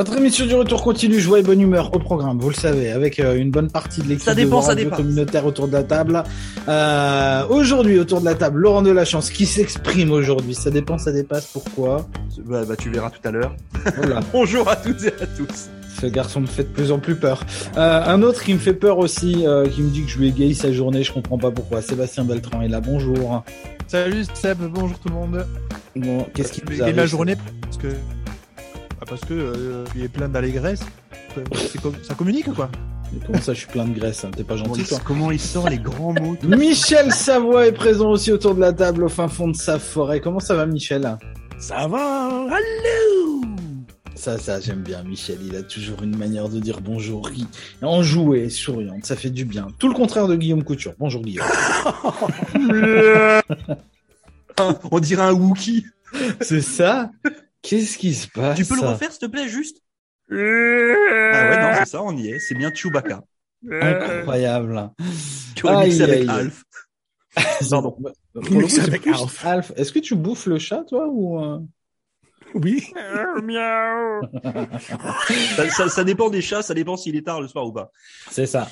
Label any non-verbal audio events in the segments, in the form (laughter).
Votre émission du retour continue, joie et bonne humeur au programme, vous le savez, avec euh, une bonne partie de l'équipe Ça dépend, de ça radio dépend. communautaire autour de la table. Euh, aujourd'hui, autour de la table, Laurent Delachance qui s'exprime aujourd'hui. Ça dépend, ça dépasse. Pourquoi? Bah, bah, tu verras tout à l'heure. Voilà, (laughs) Bonjour à toutes et à tous. ce garçon me fait de plus en plus peur. Euh, un autre qui me fait peur aussi, euh, qui me dit que je lui égaye sa journée, je comprends pas pourquoi. Sébastien Beltran est là, bonjour. Salut Seb, bonjour tout le monde. Bon, qu'est-ce qui vous Et de arrive la journée parce que ah, parce que euh, il est plein d'allégresse. Comme- Ça communique quoi. Mais Comment ça, je suis plein de graisse hein T'es pas gentil, toi Comment il sort les grands mots Michel Savoie est présent aussi autour de la table au fin fond de sa forêt. Comment ça va, Michel? Ça va Allô? Ça, ça, j'aime bien Michel. Il a toujours une manière de dire bonjour. Enjouée, souriante, ça fait du bien. Tout le contraire de Guillaume Couture. Bonjour Guillaume. (laughs) On dirait un Wookie. C'est ça? Qu'est-ce qui se passe? Tu peux le refaire, s'il te plaît, juste? Ah ouais, non, c'est ça, on y est. C'est bien Chewbacca. Incroyable. Tu Aïe, avec aïe. Alf. (laughs) Pardon. Avec Alf. Alf. Est-ce que tu bouffes le chat, toi, ou euh? Oui. (laughs) Ça, ça, ça dépend des chats, ça dépend s'il est tard le soir ou pas. C'est ça.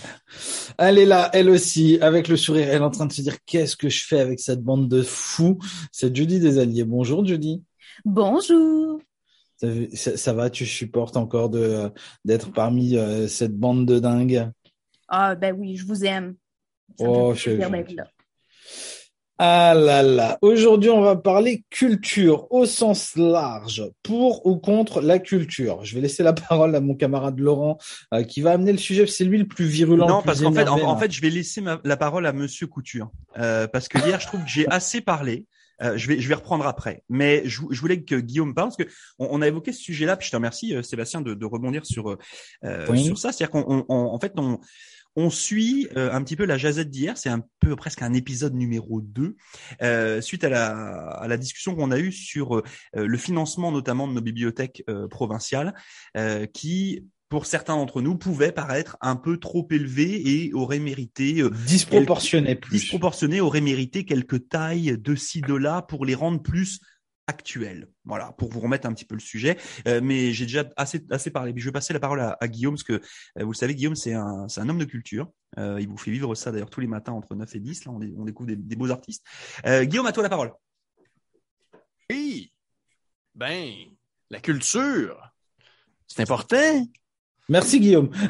Elle est là, elle aussi, avec le sourire. Elle est en train de se dire qu'est-ce que je fais avec cette bande de fous? C'est Judy des Alliés. Bonjour Judy. Bonjour. Ça, ça- ça va, tu supportes encore de d'être parmi euh, cette bande de dingues? Ah, ben oui, je vous aime. Ça Oh, je- là. Ah là là. Aujourd'hui, on va parler culture au sens large, pour ou contre la culture. Je vais laisser la (laughs) parole à mon camarade Laurent, euh, qui va amener le sujet. C'est lui le plus virulent. Non, parce qu'en fait, en, fait, je vais laisser ma- la parole à Monsieur Couture, euh, parce que hier, je trouve que j'ai assez parlé. Euh, je vais, je vais reprendre après. Mais je, je voulais que Guillaume parle parce que on, on a évoqué ce sujet-là. Puis je te remercie, euh, Sébastien, de, de rebondir sur euh, euh, Oui. sur ça. C'est-à-dire qu'on, on- on- en fait, on on suit euh, un petit peu la jazette d'hier. C'est un peu presque un épisode numéro 2 euh, suite à la, à la discussion qu'on a eue sur euh, le financement notamment de nos bibliothèques euh, provinciales, euh, qui pour certains d'entre nous pouvaient paraître un peu trop élevé et auraient mérité euh, disproportionné plus. disproportionné aurait mérité quelques tailles de ci de là pour les rendre plus actuels. Voilà, pour vous remettre un petit peu le sujet. Euh, mais j'ai déjà assez assez parlé. Puis je vais passer la parole à, à Guillaume parce que euh, vous le savez, Guillaume c'est un c'est un homme de culture. Euh, il vous fait vivre ça d'ailleurs tous les matins entre 9 et 10. Là, on, dé- on découvre des, des beaux artistes. Euh, Guillaume, à toi la parole. Oui. Ben, la culture, c'est important. Merci Guillaume. (laughs)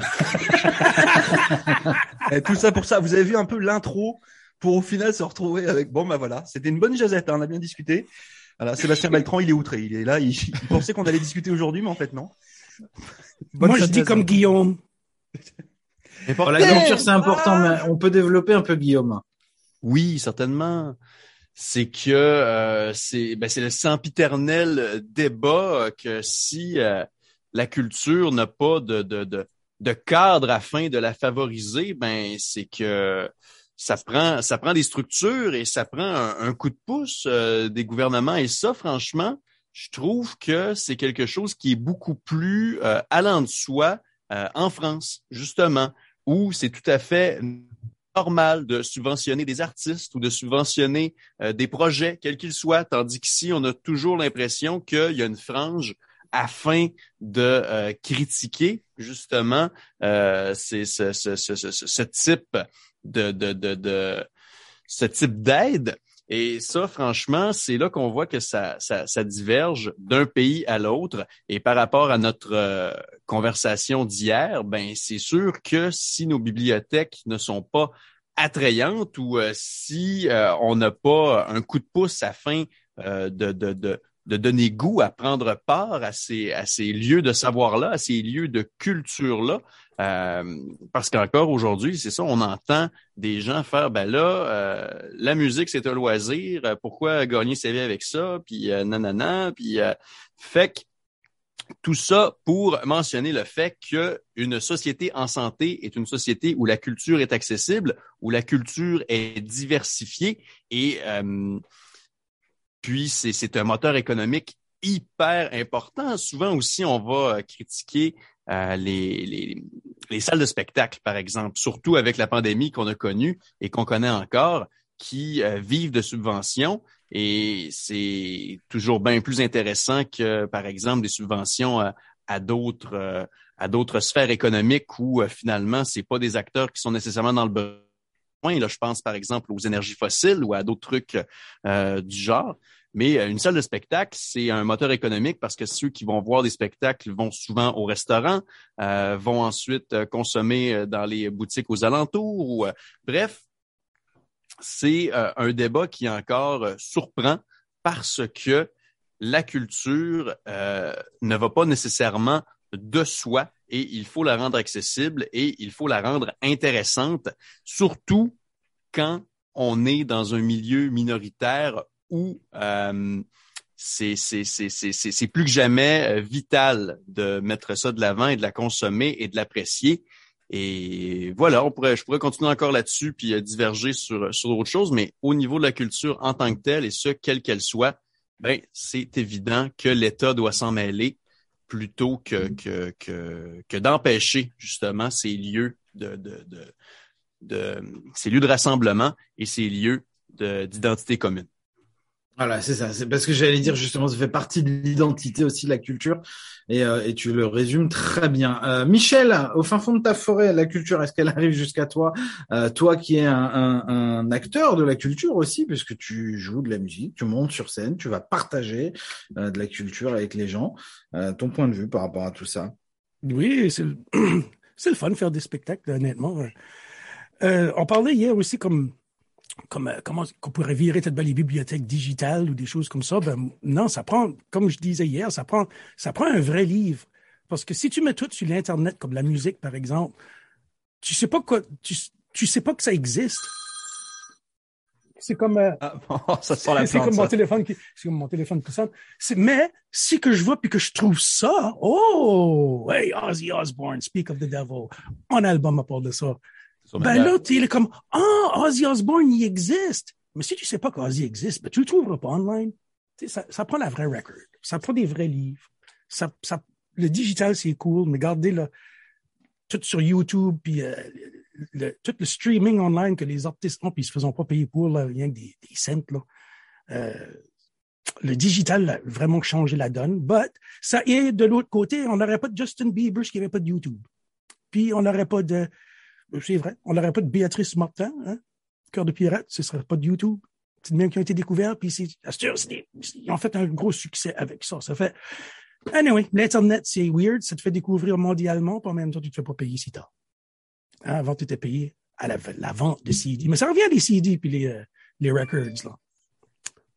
Euh, tout ça pour ça. Vous avez vu un peu l'intro pour au final se retrouver avec. Bon bah voilà, c'était une bonne jazette. hein, on a bien discuté. Voilà, Sébastien Beltran, il est outré. Il est là. Il, il pensait qu'on allait discuter aujourd'hui, mais en fait non. Bonne Moi je dis comme Guillaume. Bon, la culture, c'est important, mais on peut développer un peu Guillaume. Oui, certainement. C'est que euh, c'est ben, c'est le sempiternel débat que si euh, la culture n'a pas de, cadre afin de la favoriser, ben c'est que ça prend des structures et ça prend un, un coup de pouce euh, des gouvernements. Et ça, franchement, je trouve que c'est quelque chose qui est beaucoup plus euh, allant de soi euh, en France, justement, où c'est tout à fait normal de subventionner des artistes ou de subventionner euh, des projets, quels qu'ils soient, tandis qu'ici, on a toujours l'impression qu'il y a une frange afin de euh, critiquer justement euh, ce, ce type de, de, de, de ce type d'aide. Et ça, franchement, c'est là qu'on voit que ça, ça, ça diverge d'un pays à l'autre. Et par rapport à notre euh, conversation d'hier, ben c'est sûr que si nos bibliothèques ne sont pas attrayantes ou euh, si euh, on n'a pas un coup de pouce afin euh, de, de, de, de donner goût à prendre part à ces, à ces lieux de savoir-là, à ces lieux de culture-là, euh, parce qu'encore aujourd'hui, c'est ça, on entend des gens faire, ben là, euh, la musique, c'est un loisir, euh, pourquoi gagner sa vie avec ça, puis euh, nanana, puis euh, fait que tout ça pour mentionner le fait qu'une société en santé est une société où la culture est accessible, où la culture est diversifiée et euh, puis c'est, un moteur économique hyper important. Souvent aussi, on va euh, critiquer euh, les, les, les salles de spectacle, par exemple, surtout avec la pandémie qu'on a connue et qu'on connaît encore, qui euh, vivent de subventions. Et c'est toujours bien plus intéressant que, par exemple, des subventions euh, à d'autres euh, à d'autres sphères économiques où euh, finalement c'est pas des acteurs qui sont nécessairement dans le Là, je pense par exemple aux énergies fossiles ou à d'autres trucs euh, du genre. Mais une salle de spectacle, c'est un moteur économique parce que ceux qui vont voir des spectacles vont souvent au restaurant, vont ensuite consommer dans les boutiques aux alentours. Ou, bref, c'est un débat qui encore surprend parce que la culture euh, ne va pas nécessairement de soi et il faut la rendre accessible et il faut la rendre intéressante, surtout quand on est dans un milieu minoritaire où euh, c'est plus que jamais euh, vital de mettre ça de l'avant et de la consommer et de l'apprécier. Et voilà, on pourrait, je pourrais continuer encore là-dessus puis euh, diverger sur, sur d'autres choses, mais au niveau de la culture en tant que telle, et ce, quelle qu'elle soit, ben, c'est évident que l'État doit s'en mêler plutôt que, que, que, que d'empêcher justement ces lieux de, de, de, de, ces lieux de rassemblement et ces lieux d'identité commune. Voilà, c'est ça. C'est parce que j'allais dire justement, ça fait partie de l'identité aussi de la culture, et, euh, et tu le résumes très bien. Euh, Michel, au fin fond de ta forêt, la culture, est-ce qu'elle arrive jusqu'à toi? Euh, Toi qui es un, un, un, acteur de la culture aussi, puisque tu joues de la musique, tu montes sur scène, tu vas partager euh, de la culture avec les gens. Euh, ton point de vue par rapport à tout ça? Oui, c'est le, (clears throat) fun de faire des spectacles, honnêtement. on parlait hier aussi comme comme, euh, comment qu'on pourrait virer peut-être les bibliothèques digitales ou des choses comme ça? Ben, non, ça prend, comme je disais hier, ça prend, ça prend un vrai livre. Parce que si tu mets tout sur l'Internet, comme la musique, par exemple, tu sais pas quoi, tu, tu sais pas que ça existe. C'est comme, euh, ah, (laughs) ça sent la c'est comme mon téléphone qui, c'est comme mon téléphone qui sonne. Mais, si que je vois puis que je trouve ça, oh, hey, Ozzy Osbourne, Speak of the Devil, un album à part de ça ben là, il est comme, ah, Ozzy Osbourne, il existe. Mais si tu sais pas qu'Ozzy existe, ben tu le trouveras pas online. Ça, ça prend la vraie record. Ça prend des vrais livres. Ça, ça, le digital, c'est cool, mais gardez le, tout sur YouTube, puis euh, le, tout le streaming online que les artistes ont, puis ils se font pas payer pour, là, rien que des, des cents, là. Euh, le digital a vraiment changé la donne, but ça est de l'autre côté, on n'aurait pas de Justin Bieber s'il n'y avait pas de YouTube. Puis on n'aurait pas de c'est vrai. On n'aurait pas de Béatrice Martin, hein? Cœur de pirate, ce serait pas de YouTube. C'est de même qui ont été découverts, puis c'est, ils ont fait un gros succès avec ça. Ça fait, anyway, l'Internet, c'est weird, ça te fait découvrir mondialement, puis en même temps, tu te fais pas payer si tard. Hein, avant, tu étais payé à la, la, vente de CD. Mais ça revient à les CD puis les, euh, les records, là.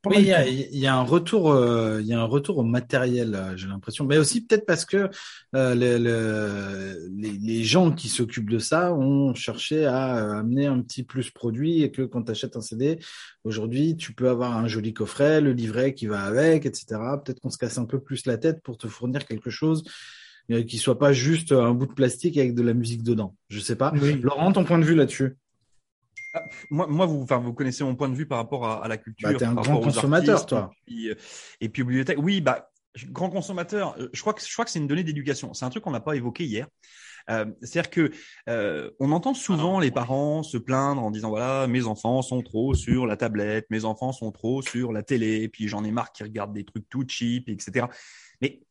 Oui, il y, a, il y a, un retour, euh, il y a un retour au matériel, euh, j'ai l'impression, mais aussi peut-être parce que euh, le, le, les, les, gens qui s'occupent de ça ont cherché à euh, amener un petit plus produit et que quand tu achètes un CD, aujourd'hui, tu peux avoir un joli coffret, le livret qui va avec, etc. Peut-être qu'on se casse un peu plus la tête pour te fournir quelque chose qui soit pas juste un bout de plastique avec de la musique dedans. Je sais pas. Laurent, ton point de vue là-dessus? Ah, moi, moi, vous, enfin, vous connaissez mon point de vue par rapport à, à la culture. Bah, es un grand consommateur, toi. Et puis, euh, et puis, bibliothèque. Oui, bah, grand consommateur. Euh, je crois que je crois que c'est une donnée d'éducation. C'est un truc qu'on n'a pas évoqué hier. Euh, C'est-à-dire que euh, on entend souvent les parents se plaindre en disant voilà mes enfants sont trop sur la tablette, mes enfants sont trop sur la télé, puis j'en ai marre qu'ils regardent des trucs tout cheap, etc. Mais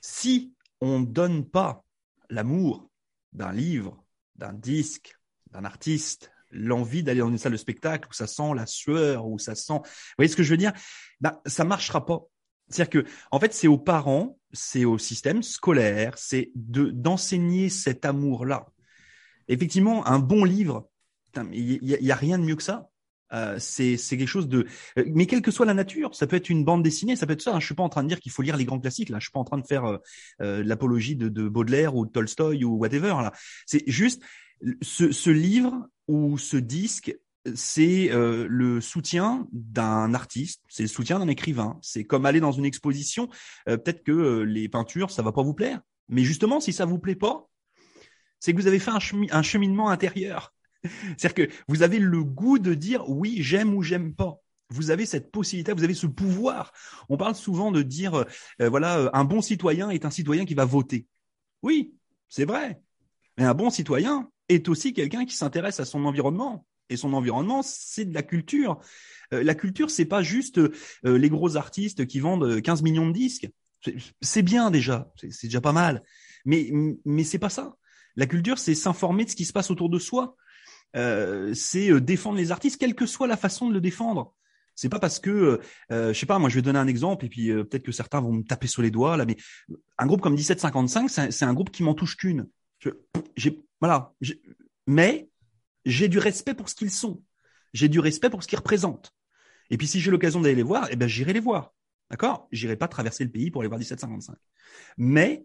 si on donne pas l'amour d'un livre, d'un disque, d'un artiste, l'envie d'aller dans une salle de spectacle où ça sent la sueur, où ça sent. Vous voyez ce que je veux dire? Ben, ça marchera pas. C'est-à-dire que, en fait, c'est aux parents, c'est au système scolaire, c'est de d'enseigner cet amour-là. Effectivement, un bon livre, il y, a rien de mieux que ça. Euh, c'est quelque chose de euh, mais quelle que soit la nature ça peut être une bande dessinée ça peut être ça hein. je suis pas en train de dire qu'il faut lire les grands classiques là je suis pas en train de faire euh, l'apologie de, de, Baudelaire ou de Tolstoy ou whatever là c'est juste ce, livre ou ce disque, c'est euh, le soutien d'un artiste, c'est le soutien d'un écrivain. C'est comme aller dans une exposition. Euh, peut-être que euh, les peintures, ça va pas vous plaire, mais justement, si ça vous plaît pas, c'est que vous avez fait un cheminement intérieur. (laughs) C'est-à-dire que vous avez le goût de dire oui, j'aime ou j'aime pas. Vous avez cette possibilité, vous avez ce pouvoir. On parle souvent de dire, voilà, un bon citoyen est un citoyen qui va voter. Oui, c'est vrai. Mais un bon citoyen, est aussi quelqu'un qui s'intéresse à son environnement. Et son environnement, c'est de la culture. Euh, la culture, c'est pas juste euh, les gros artistes qui vendent 15 millions de disques. C'est- bien déjà, c'est déjà pas mal. Mais mais c'est pas ça. La culture, c'est s'informer de ce qui se passe autour de soi. Euh, c'est euh, défendre les artistes, quelle que soit la façon de le défendre. C'est pas parce que, euh, je sais pas, moi je vais donner un exemple et puis euh, peut-être que certains vont me taper sur les doigts là, mais un groupe comme 1755, c'est un- c'est un groupe qui m'en touche qu'une. Je- voilà, mais j'ai du respect pour ce qu'ils sont. J'ai du respect pour ce qu'ils représentent. Et puis si j'ai l'occasion d'aller les voir, eh ben j'irai les voir. D'accord? J'irai pas traverser le pays pour aller voir 1755. Mais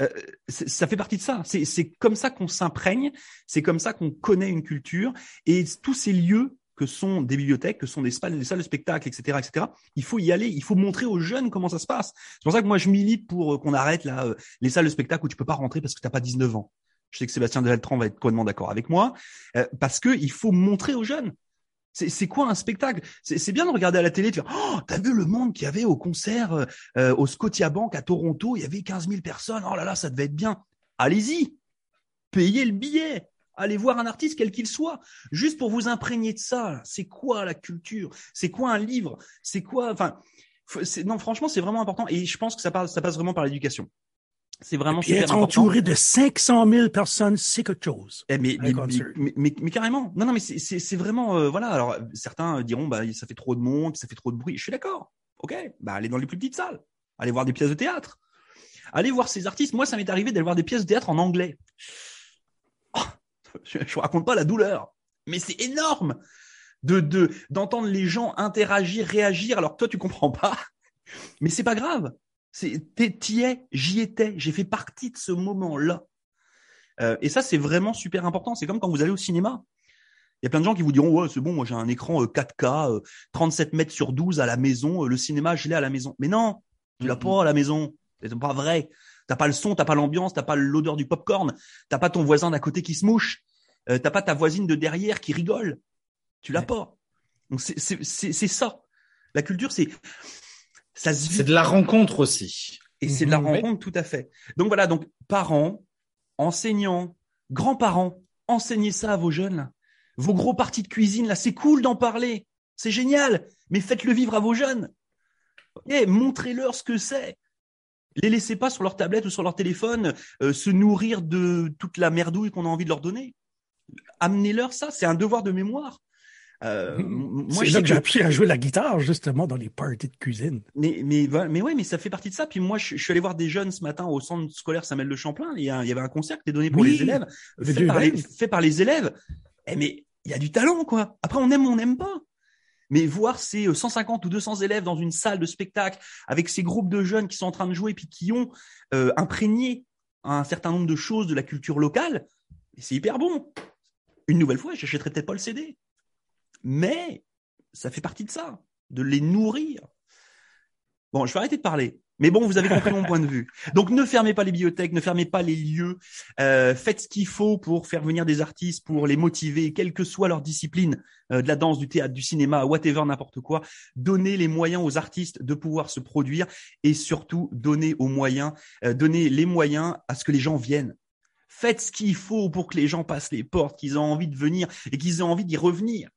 euh, ça fait partie de ça. C'est comme ça qu'on s'imprègne, c'est comme ça qu'on connaît une culture et tous ces lieux que sont des bibliothèques, que sont des salles, de spectacle, etc., etc. Il faut y aller, il faut montrer aux jeunes comment ça se passe. C'est pour ça que moi je milite pour euh, qu'on arrête là euh, les salles de spectacle où tu peux pas rentrer parce que t'as pas 19 ans. Je sais que Sébastien Deltran va être complètement d'accord avec moi euh, parce que il faut montrer aux jeunes. C'est quoi un spectacle? C'est bien de regarder à la télé, de faire oh t'as vu le monde qu'il y avait au concert euh, au Scotiabank à Toronto, il y avait 15 000 personnes. Oh là là, ça devait être bien. Allez-y, payez le billet. Allez voir un artiste quel qu'il soit, juste pour vous imprégner de ça. C'est quoi la culture? C'est quoi un livre? C'est quoi Enfin, non, franchement, c'est vraiment important. Et je pense que ça passe, ça passe vraiment par l'éducation. C'est vraiment super être important. entouré de 500 000 personnes, c'est quelque chose. Eh, mais, mais, mais, mais, mais carrément. Non, non, mais c'est- c'est c'est vraiment euh, voilà. Alors certains diront bah ça fait trop de monde, ça fait trop de bruit. Je suis d'accord. Ok, bah allez dans les plus petites salles, allez voir des pièces de théâtre, allez voir ces artistes. Moi, ça m'est arrivé d'aller voir des pièces de théâtre en anglais. Je, je vous raconte pas la douleur, mais c'est énorme de de d'entendre les gens interagir, réagir. Alors que toi tu comprends pas, (laughs) mais c'est pas grave. C'est t'y es, j'y étais, j'ai fait partie de ce moment-là. Euh, et ça, c'est vraiment super important. C'est comme quand vous allez au cinéma. Il y a plein de gens qui vous diront, ouais, c'est bon, moi j'ai un écran euh, 4K, euh, 37 mètres sur 12 à la maison, euh, le cinéma, je l'ai à la maison. Mais non, tu l'as pas à la maison. C'est pas vrai. T'as pas le son, t'as pas l'ambiance, t'as pas l'odeur du popcorn, t'as pas ton voisin d'à côté qui se mouche, euh, t'as pas ta voisine de derrière qui rigole. Tu l'as Ouais. pas. Donc c'est c'est c'est c'est ça. La culture, c'est ça se. C'est de la rencontre aussi. Et c'est de la Mhm, oui. rencontre, tout à fait. Donc voilà, donc parents, enseignants, grands-parents, enseignez ça à vos jeunes. Vos gros parties de cuisine, là, c'est cool d'en parler. C'est génial. Mais faites-le vivre à vos jeunes. Ok, Montrez-leur ce que c'est. Les laissez pas sur leur tablette ou sur leur téléphone euh, se nourrir de toute la merdouille qu'on a envie de leur donner. Amenez-leur ça. C'est un devoir de mémoire. Euh, (laughs) C'est je là que j'ai appris à jouer la guitare, justement, dans les parties de cuisine. mais, mais, mais ouais, mais ça fait partie de ça. Puis moi, je, je suis allé voir des jeunes ce matin au centre scolaire Samuel de Champlain. Il y, a- il y avait un concert qui était donné pour Oui, les élèves, fait par les, élèves. fait par les élèves. Eh, mais il y a du talent, quoi. Après, on aime ou on n'aime pas. Mais voir ces euh, 150 ou 200 élèves dans une salle de spectacle avec ces groupes de jeunes qui sont en train de jouer puis qui ont euh, imprégné un certain nombre de choses de la culture locale, c'est hyper bon. Une nouvelle fois, j'achèterai peut-être pas le CD. Mais ça fait partie de ça, de les nourrir. Bon, je vais arrêter de parler. Mais bon, vous avez compris mon point de vue. Donc, ne fermez pas les bibliothèques, ne fermez pas les lieux. Euh, faites ce qu'il faut pour faire venir des artistes, pour les motiver, quelle que soit leur discipline, euh, de la danse, du théâtre, du cinéma, whatever, n'importe quoi. Donnez les moyens aux artistes de pouvoir se produire et surtout donnez aux moyens, euh, donnez les moyens à ce que les gens viennent. Faites ce qu'il faut pour que les gens passent les portes, qu'ils aient envie de venir et qu'ils aient envie d'y revenir.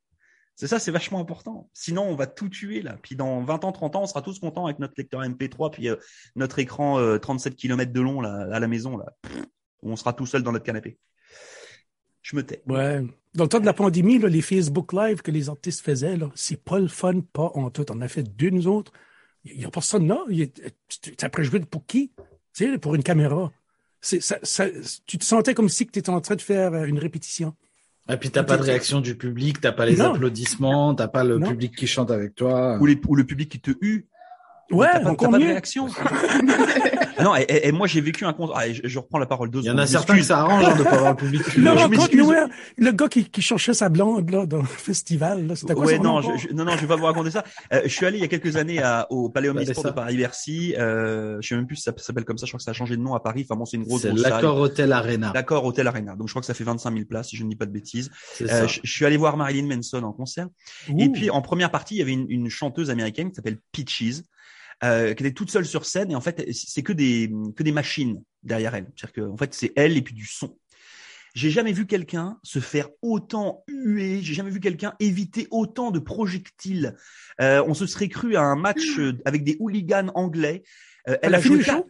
C'est ça, c'est vachement important. Sinon, on va tout tuer là. Puis dans 20 ans, 30 ans, on sera tous contents avec notre lecteur MP3 puis euh, notre écran euh, 37 km de long là, à la maison là. Où on sera tout seul dans notre canapé. Je me tais. Ouais. Dans le temps de la pandémie, les Facebook Live que les artistes faisaient, c'est pas le fun, pas en tout. On a fait deux, nous. Il n'y a personne là. Après, joué pour qui? Tu sais, pour une caméra. Tu te sentais comme si tu étais en train de faire euh, une répétition. Et puis t'as pas de réaction du public, t'as pas les Non. applaudissements, t'as pas le Non. public qui chante avec toi. Ou, les, ou le public qui te hue. Ouais, pas, t'as encore pas de réaction. (laughs) Non, et, et- et moi j'ai vécu un concert. Ah, je, je reprends la parole deux Il y en a certains que ça arrange hein, de pas avoir le public. qui (laughs) Non, je non, m'excuse. continue, le gars qui, qui cherchait sa blonde là, dans le festival, là, c'était quoi ouais, son non, je, je- non, non, je vais pas vous raconter ça. Euh, je suis allé il y a quelques années à, au Palais Omnisport de. Paris-Bercy. Euh, je sais même plus si ça s'appelle comme ça. Je crois que ça a changé de nom à Paris. Enfin bon, c'est une grosse, C'est l'accord Hotel Arena. D'accord, Hôtel Arena. Donc je crois que ça fait 25 000 places, si je ne dis pas de bêtises. C'est Euh, ça. je, je suis allé voir Marilyn Manson en concert. Et puis en première partie, il y avait une, une chanteuse américaine qui s'appelle Peaches, euh, qui était toute seule sur scène. Et en fait, c'est que des que des machines derrière elle. C'est-à-dire que en fait, c'est elle et puis du son. J'ai jamais vu quelqu'un se faire autant huer. J'ai jamais vu quelqu'un éviter autant de projectiles. Euh, on se serait cru à un match euh, avec des hooligans anglais. Euh, Elle a joué le show?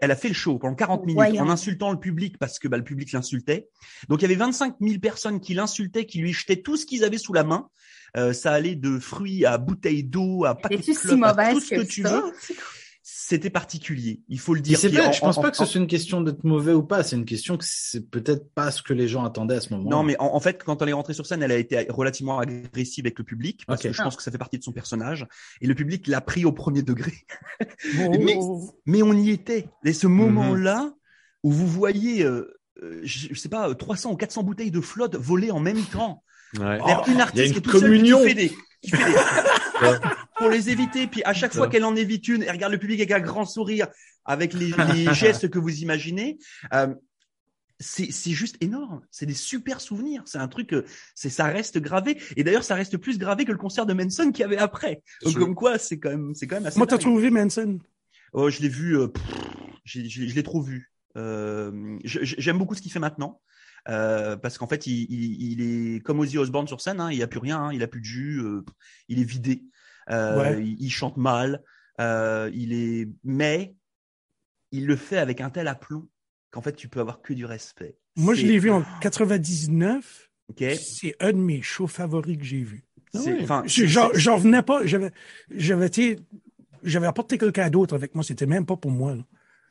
Elle a fait le show pendant 40 minutes en insultant le public parce que bah, le public l'insultait. Donc il y avait 25 000 personnes qui l'insultaient, qui lui jetaient tout ce qu'ils avaient sous la main. Euh, ça allait de fruits à bouteilles d'eau, à paquets de clopes, à tout ce que, que tu veux. C'était particulier, il faut le dire. pas- en- je pense en- pas que ce soit une question d'être mauvais ou pas. C'est une question que c'est peut-être pas ce que les gens attendaient à ce moment. Non, mais en, en fait, quand elle est rentrée sur scène, elle a été relativement agressive avec le public parce que je pense que ça fait partie de son personnage et le public l'a pris au premier degré. (laughs) Oh, Mais-. Mais on y était. Et Mhm. ce moment-là où vous voyez, euh, euh, je, je sais pas, 300 ou 400 bouteilles de flotte voler en même temps. Ouais. Vers une il y a artiste une qui est toute seule, communion. qui fait des, qui fait des- (laughs) pour les éviter. Puis à chaque fois qu'elle en évite une, elle regarde le public avec un grand sourire, avec les, les (laughs) gestes que vous imaginez. Euh, c'est c'est juste énorme. C'est des super souvenirs. C'est un truc, euh, c'est ça reste gravé. Et d'ailleurs, ça reste plus gravé que le concert de Manson qu'il y avait après. Donc Je- comme quoi, c'est quand même, c'est quand même assez. Comment t'as trouvé Manson? Oh, je l'ai vu, euh, pff, j'ai- j'ai- je l'ai trop vu. Euh, je- je- J'aime beaucoup ce qu'il fait maintenant. Euh, parce qu'en fait, il, il, il est comme Ozzy Osbourne sur scène, hein, il n'y a plus rien, hein, il a plus de jus, euh, il est vidé, euh, Ouais. il, il chante mal, euh, il est, mais il le fait avec un tel aplomb qu'en fait, tu peux avoir que du respect. Moi, je l'ai vu en 99. Ok. C'est un de mes shows favoris que j'ai vu. Je- J'en revenais pas. J'avais, j'avais apporté quelqu'un d'autre avec moi. C'était même pas pour moi. là.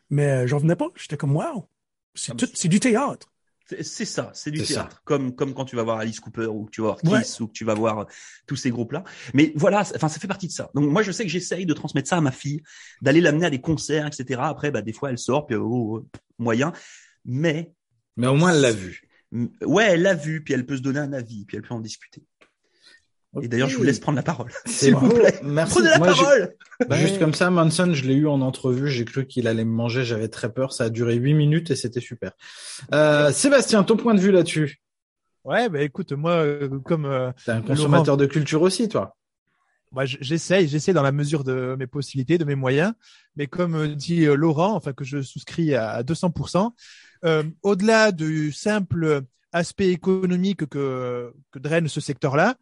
Mais euh, j'en revenais pas. J'étais comme, wow. C'est Ah, c'est du théâtre. C'est- ça, c'est du ça. théâtre. Comme, comme quand tu vas voir Alice Cooper ou que tu vas voir Ouais. Kiss ou que tu vas voir euh, tous ces groupes-là. Mais voilà, ça- enfin, ça fait partie de ça. Donc moi, je sais que j'essaye de transmettre ça à ma fille, d'aller l'amener à des concerts, etc. Après, bah, des fois, elle sort, puis oh, oh, moyen. Mais Mais au moins, elle l'a vu. ouais, elle l'a vu, puis elle peut se donner un avis, puis elle peut en discuter. Et d'ailleurs, je vous laisse prendre la parole. (laughs) C'est S'il vous plaît. (laughs) Merci. Prenez la Moi, parole. Bah, Juste comme ça, Manson, je l'ai eu en entrevue. J'ai cru qu'il allait me manger. J'avais très peur. Ça a duré huit minutes et c'était super. Euh, Sébastien, ton point de vue là-dessus? Ouais, bah écoute, moi, euh, comme euh, T'es un consommateur de culture aussi, toi. Bah, j'essaye, j'essaie dans la mesure de mes possibilités, de mes moyens. Mais comme euh, dit Laurent, enfin que je souscris à à 200%, euh, au-delà du simple aspect économique que, que draine ce secteur-là,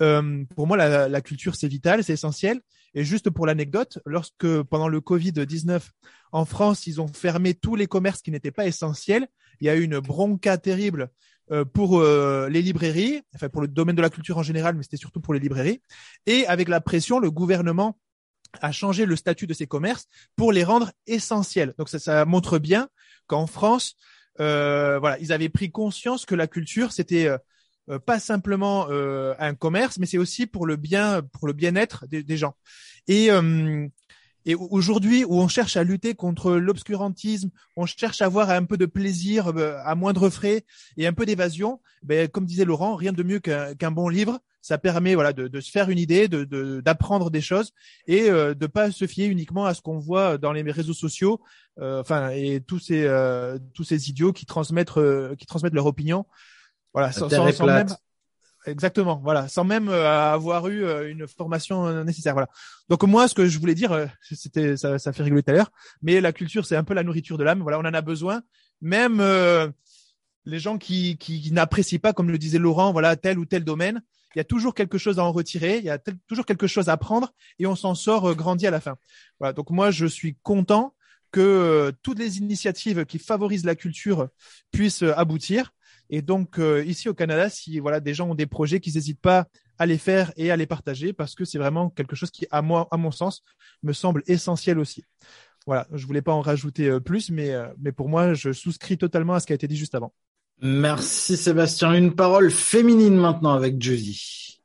euh, pour moi, la, la culture, c'est vital, c'est essentiel. Et juste pour l'anecdote, lorsque pendant le Covid-19, en France, ils ont fermé tous les commerces qui n'étaient pas essentiels, il y a eu une bronca terrible euh, pour euh, les librairies, enfin pour le domaine de la culture en général, mais c'était surtout pour les librairies. Et avec la pression, le gouvernement a changé le statut de ces commerces pour les rendre essentiels. Donc ça, ça montre bien qu'en France, euh, voilà, ils avaient pris conscience que la culture c'était euh, euh, pas simplement euh, un commerce, mais c'est aussi pour le bien, pour le bien-être des, gens. Et euh, et aujourd'hui, où on cherche à lutter contre l'obscurantisme, on cherche à avoir un peu de plaisir euh, à moindre frais et un peu d'évasion, ben, comme disait Laurent, rien de mieux qu'un qu'un bon livre. Ça permet voilà de, de se faire une idée, de de- d'apprendre des choses et euh, de pas se fier uniquement à ce qu'on voit dans les réseaux sociaux, euh, enfin et tous ces euh, tous ces idiots qui transmettent euh, qui transmettent leur opinion. Voilà, sans, sans- même exactement, voilà, sans même euh, avoir eu euh, une formation euh, nécessaire. Voilà. Donc moi, ce que je voulais dire, c'était ça, fait rigoler tout à l'heure, mais la culture, c'est un peu la nourriture de l'âme. Voilà, on en a besoin. Même les gens qui, n'apprécient pas, comme le disait Laurent, voilà tel ou tel domaine, il y a toujours quelque chose à en retirer, il y a toujours quelque chose à apprendre et on s'en sort grandi à la fin. Voilà, donc moi, je suis content que toutes les initiatives qui favorisent la culture puissent aboutir. Et donc euh, ici au Canada, si voilà des gens ont des projets, qu'ils n'hésitent pas à les faire et à les partager parce que c'est vraiment quelque chose qui, à moi, à mon sens, me semble essentiel aussi. Voilà, je voulais pas en rajouter euh, plus, mais euh, mais pour moi, je souscris totalement à ce qui a été dit juste avant. Merci Sébastien. Une parole féminine maintenant avec Josie.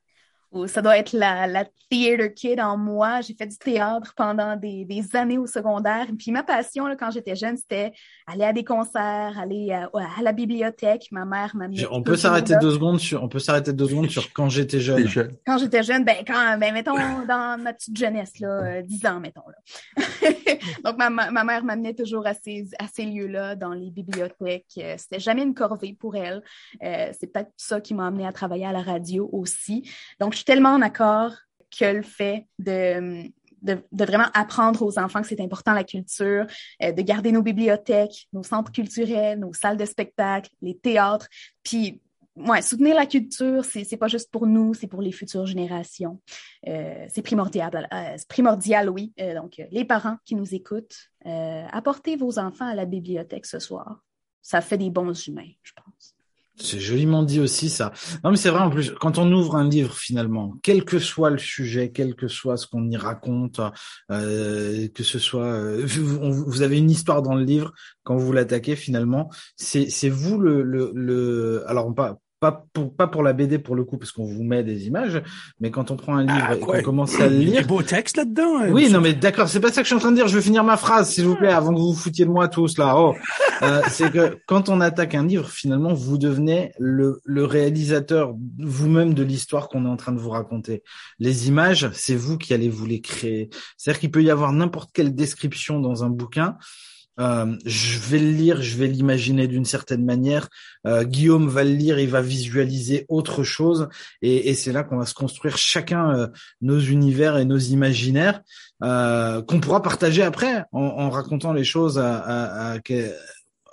Ça doit être la, la theater kid en moi. J'ai fait du théâtre pendant des, des années au secondaire. Puis ma passion, là, quand j'étais jeune, c'était aller à des concerts, aller à, à la bibliothèque. Ma mère m'amenait. On peut s'arrêter deux secondes sur, on peut s'arrêter deux secondes sur quand j'étais jeune. Déjà. Quand j'étais jeune, ben quand, ben mettons dans ma petite jeunesse là, euh, 10 ans mettons là. (laughs) Donc ma, ma ma mère m'amenait toujours à ces à ces lieux-là, dans les bibliothèques. Euh, C'était jamais une corvée pour elle. Euh, c'est peut-être ça qui m'a amené à travailler à la radio aussi. Donc je tellement en accord que le fait de de, de vraiment apprendre aux enfants que c'est important la culture, euh, de garder nos bibliothèques, nos centres culturels, nos salles de spectacle, les théâtres, puis ouais, soutenir la culture, c'est, c'est pas juste pour nous, c'est pour les futures générations. Euh, c'est primordial, euh, primordial, oui. Euh, donc, euh, les parents qui nous écoutent, apportez vos enfants à la bibliothèque ce soir. Ça fait des bons humains, je pense. C'est joliment dit aussi ça. Non mais c'est vrai en plus quand on ouvre un livre finalement, quel que soit le sujet, quel que soit ce qu'on y raconte, euh, que ce soit euh, vous, avez une histoire dans le livre quand vous l'attaquez finalement, c'est c'est vous le le, le alors pas pas pour, pas pour la BD pour le coup, parce qu'on vous met des images, mais quand on prend un livre Ah, et qu'on commence à le Il y a lire, des beaux textes là-dedans. hein. oui, non, mais d'accord, c'est pas ça que je suis en train de dire. Je vais finir ma phrase, s'il vous plaît, avant que vous vous foutiez de moi tous là. Oh, Euh, c'est que quand on attaque un livre, finalement, vous devenez le, le réalisateur vous-même de l'histoire qu'on est en train de vous raconter. Les images, c'est vous qui allez vous les créer. C'est-à-dire qu'il peut y avoir n'importe quelle description dans un bouquin. Euh, je vais le lire, je vais l'imaginer d'une certaine manière. Euh, Guillaume va le lire, il va visualiser autre chose, et, et c'est là qu'on va se construire chacun euh, nos univers et nos imaginaires euh, qu'on pourra partager après en, en racontant les choses à, à, à,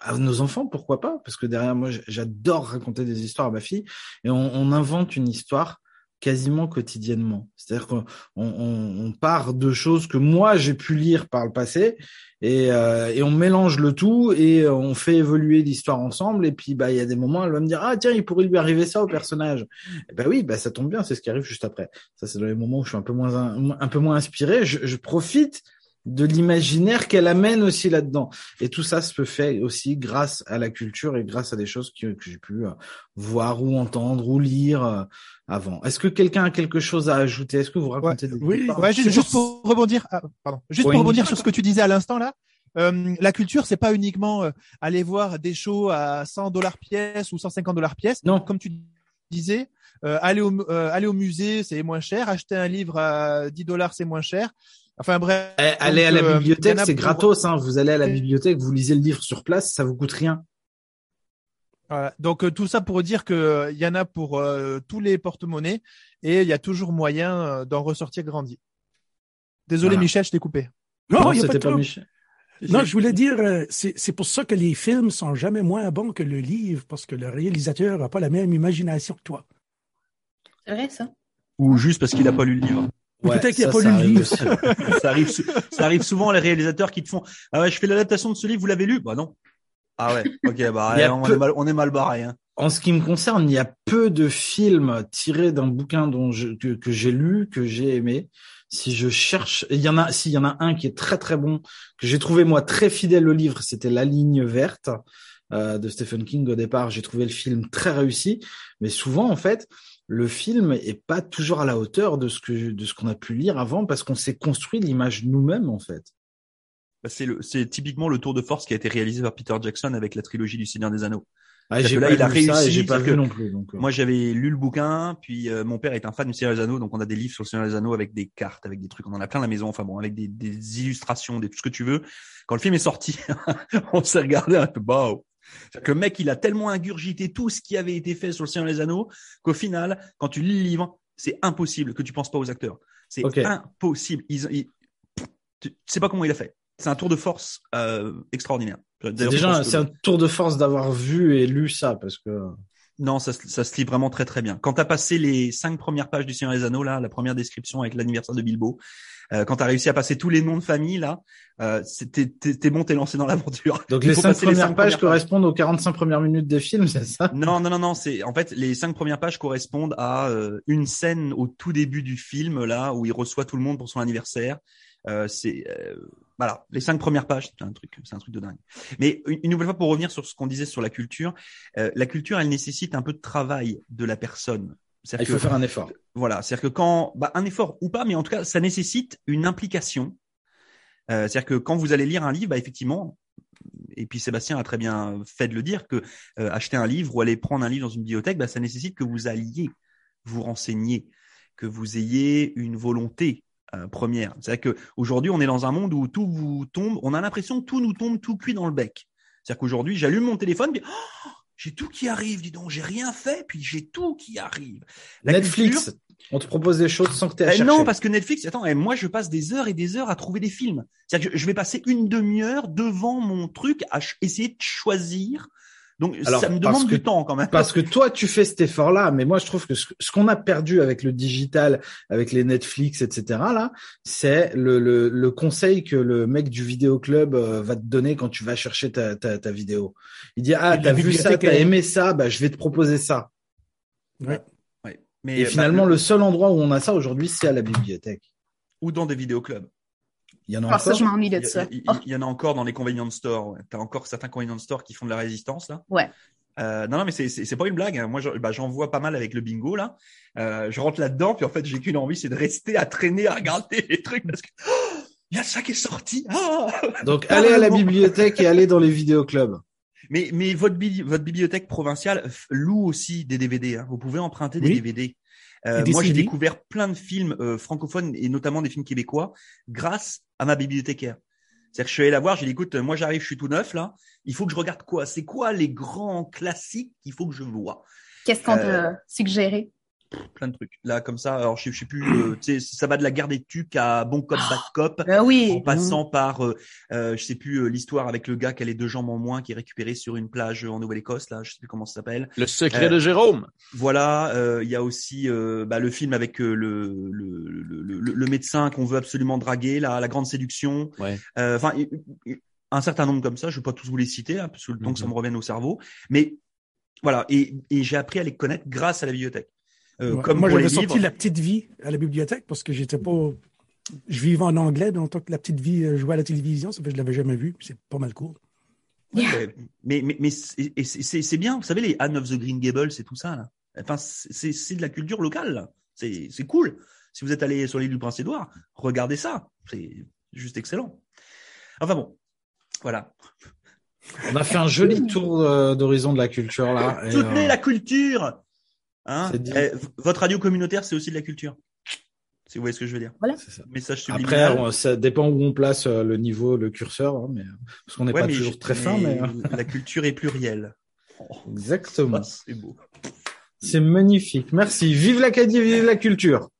à nos enfants, pourquoi pas? Parce que derrière moi, j'adore raconter des histoires à ma fille, et on, on invente une histoire quasiment quotidiennement. C'est-à-dire qu'on on, on- part de choses que moi j'ai pu lire par le passé et, euh, et on mélange le tout et on fait évoluer l'histoire ensemble et puis bah il y a des moments elle va me dire ah tiens il pourrait lui arriver ça au personnage. Et ben oui bah ça tombe bien c'est ce qui arrive juste après. Ça c'est dans les moments où je suis un peu moins un, un peu moins inspiré. Je, je profite de l'imaginaire qu'elle amène aussi là-dedans. Et tout ça se faire aussi grâce à la culture et grâce à des choses que, que j'ai pu euh, voir ou entendre ou lire euh, avant. Est-ce que quelqu'un a quelque chose à ajouter? Est-ce que vous racontez des oui, Ouais, juste, pour- pour rebondir, ah, pardon, juste Oui. pour rebondir sur ce que tu disais à l'instant là. Euh, la culture, c'est pas uniquement euh, aller voir des shows à 100 dollars pièce ou 150 dollars pièce. Non. Comme tu disais, euh, aller au euh, aller au musée, c'est moins cher. Acheter un livre à 10 dollars, c'est moins cher. Enfin bref. Eh, Aller à la euh, bibliothèque, c'est pour- gratos. Hein. Vous allez à la bibliothèque, vous lisez le livre sur place, ça vous coûte rien. Voilà. Donc euh, tout ça pour dire que euh, il y en a pour euh, tous les porte-monnaies et il y a toujours moyen euh, d'en ressortir grandi. Désolé Voilà. Michel, je t'ai coupé. Non, Non, il y a pas c'était de pas. Michel. Non, je voulais dire, c'est pour ça que les films sont jamais moins bons que le livre, parce que le réalisateur n'a pas la même imagination que toi. C'est vrai, ça? Ou juste parce qu'il a pas lu le livre. Ouais, peut-être qu'il ça, pas ça lu le arrive livre. aussi. ça arrive, ça arrive souvent les réalisateurs qui te font ah ouais je fais l'adaptation de ce livre vous l'avez lu? Bah non ah ouais ok bah (laughs) a on, peu- est mal, on est mal barré hein. En ce qui me concerne, il y a peu de films tirés d'un bouquin dont je, que, que j'ai lu, que j'ai aimé. Si je cherche, il y en a, s'il y en a un qui est très très bon, que j'ai trouvé moi très fidèle au livre, c'était La Ligne verte euh, de Stephen King. Au départ, j'ai trouvé le film très réussi, mais souvent en fait, le film est pas toujours à la hauteur de ce que de ce qu'on a pu lire avant, parce qu'on s'est construit l'image nous-mêmes en fait. Bah, c'est le c'est typiquement le tour de force qui a été réalisé par Peter Jackson avec la trilogie du Seigneur des Anneaux Ah, j'ai là, pas il a réussi, j'ai pas vu que non plus. Donc, euh. moi j'avais lu le bouquin puis euh, mon père est un fan du Seigneur des Anneaux donc on a des livres sur le Seigneur des Anneaux avec des cartes avec des trucs on en a plein à la maison enfin bon avec des, des illustrations des tout ce que tu veux quand le film est sorti (laughs) on s'est regardé un peu bah c'est-à-dire que le mec, il a tellement ingurgité tout ce qui avait été fait sur le Seigneur des Anneaux qu'au final, quand tu lis le livre, c'est impossible que tu penses pas aux acteurs. C'est impossible. Ils, ils- tu sais pas comment il a fait. C'est un tour de force euh, extraordinaire. C'est déjà, que- c'est un tour de force d'avoir vu et lu ça, parce que. Non, ça, se- ça se lit vraiment très très bien. Quand t'as passé les cinq premières pages du Seigneur des Anneaux, là, la première description avec l'anniversaire de Bilbo, euh, quand t'as réussi à passer tous les noms de famille, là, euh, t'es bon, t'es lancé dans l'aventure. Donc les cinq premières pages correspondent aux 45 premières minutes des films, c'est ça? Non, non, non, non. C'est en fait les cinq premières pages correspondent à euh, une scène au tout début du film là où il reçoit tout le monde pour son anniversaire. Euh, c'est euh, voilà les cinq premières pages, c'est un truc, c'est un truc de dingue. Mais une, nouvelle fois pour revenir sur ce qu'on disait sur la culture, euh, la culture elle nécessite un peu de travail de la personne. Il C'est-à-dire faut que- faire un effort. voilà, c'est-à-dire que quand bah, un effort ou pas, mais en tout cas, ça nécessite une implication. Euh, c'est-à-dire que quand vous allez lire un livre, bah, effectivement, et puis Sébastien a très bien fait de le dire que euh, acheter un livre ou aller prendre un livre dans une bibliothèque, bah, ça nécessite que vous alliez vous renseigner, que vous ayez une volonté euh, première. C'est-à-dire que aujourd'hui, on est dans un monde où tout vous tombe, on a l'impression que tout nous tombe tout cuit dans le bec. C'est-à-dire qu'aujourd'hui, j'allume mon téléphone, puis oh, j'ai tout qui arrive, dis donc, j'ai rien fait, puis j'ai tout qui arrive. La Netflix, culture- on te propose des choses sans que tu aies eh non, parce que Netflix, attends, eh, moi je passe des heures et des heures à trouver des films. C'est-à-dire que je vais passer une demi-heure devant mon truc à essayer de choisir Donc Alors, ça me parce demande que- du temps quand même. Parce que toi, tu fais cet effort-là, mais moi, je trouve que ce, ce qu'on a perdu avec le digital, avec les Netflix, etc., là, c'est le, le, le conseil que le mec du vidéoclub euh, va te donner quand tu vas chercher ta, ta, ta vidéo. Il dit, ah, t'as vu ça, t'as aimé ça, bah, je vais te proposer ça. Ouais. Ouais. Mais Et bah, finalement, le seul endroit où on a ça aujourd'hui, c'est à la bibliothèque. ou dans des vidéoclubs. Il y en a Ah, ça, encore. je m'ennuie Il de y, ça. a- il- Oh, il y en a encore dans les convenience stores. Ouais. T'as encore certains convenience stores qui font de la résistance là. Ouais. Euh, non, non, mais c'est c'est c'est pas une blague. hein. Moi, j'en bah, j'en vois pas mal avec le bingo là. Euh, je rentre là-dedans, puis en fait, j'ai qu'une envie, c'est de rester à traîner, à regarder les trucs parce que oh, il y a ça qui est sorti. Ah (laughs) Donc, allez à la bibliothèque et allez dans les vidéoclubs. mais mais votre bi- votre bibliothèque provinciale loue aussi des DVD. Hein. Vous pouvez emprunter des Oui. DVD. Euh, moi, j'ai découvert plein de films euh, francophones et notamment des films québécois grâce à ma bibliothécaire. C'est-à-dire que je suis allé la voir, j'ai dit écoute, moi j'arrive, je suis tout neuf là, il faut que je regarde quoi? C'est quoi les grands classiques qu'il faut que je vois? Qu'est-ce qu'on Euh, t'a suggéré? Plein de trucs. Là comme ça, alors je, je sais plus, euh, tu sais, ça va de la guerre des tucs à Bon cop bad cop. Ben En oui. passant par, euh, euh, je sais plus euh, l'histoire avec le gars qui a les deux jambes en moins, qui est récupéré sur une plage en Nouvelle-Écosse, là, je sais plus comment ça s'appelle. Le secret Euh, de Jérôme. Voilà, euh, il y a aussi euh, bah, le film avec euh, le, le, le, le, le médecin qu'on veut absolument draguer, la, la grande séduction. Ouais. Euh, Enfin, un certain nombre comme ça. Je vais pas tous vous les citer, hein, parce que le temps que ça Mhm. me revienne au cerveau. Mais voilà, et, et j'ai appris à les connaître grâce à la bibliothèque. Euh, Ouais. Comme Moi, j'avais sorti. La Petite Vie à la bibliothèque parce que j'étais pas. Je vivais en anglais, donc tant que La Petite Vie euh, jouait à la télévision, ça fait que je l'avais jamais vu. puis C'est pas mal cool. Ouais, mais mais, mais c'est- bien. Vous savez, les Anne of the Green Gables, c'est tout ça là. Enfin, c'est c'est de la culture locale. C'est c'est cool. Si vous êtes allé sur l'île du Prince-Édouard, regardez ça. C'est juste excellent. Enfin bon, voilà. On a fait un joli tour euh, d'horizon de la culture là. Soutenez euh, la culture. Hein. Eh, votre radio communautaire, c'est aussi de la culture. Si vous voyez ce que je veux dire. c'est ça. Message Après, subliminal. on- ça dépend où on place euh, le niveau, le curseur, hein, mais parce qu'on n'est Ouais, pas mais toujours je- très fin, mais euh, la culture est plurielle. exactement. (laughs) Ah, c'est beau. C'est magnifique. Merci. Vive l'Acadie, vive la culture.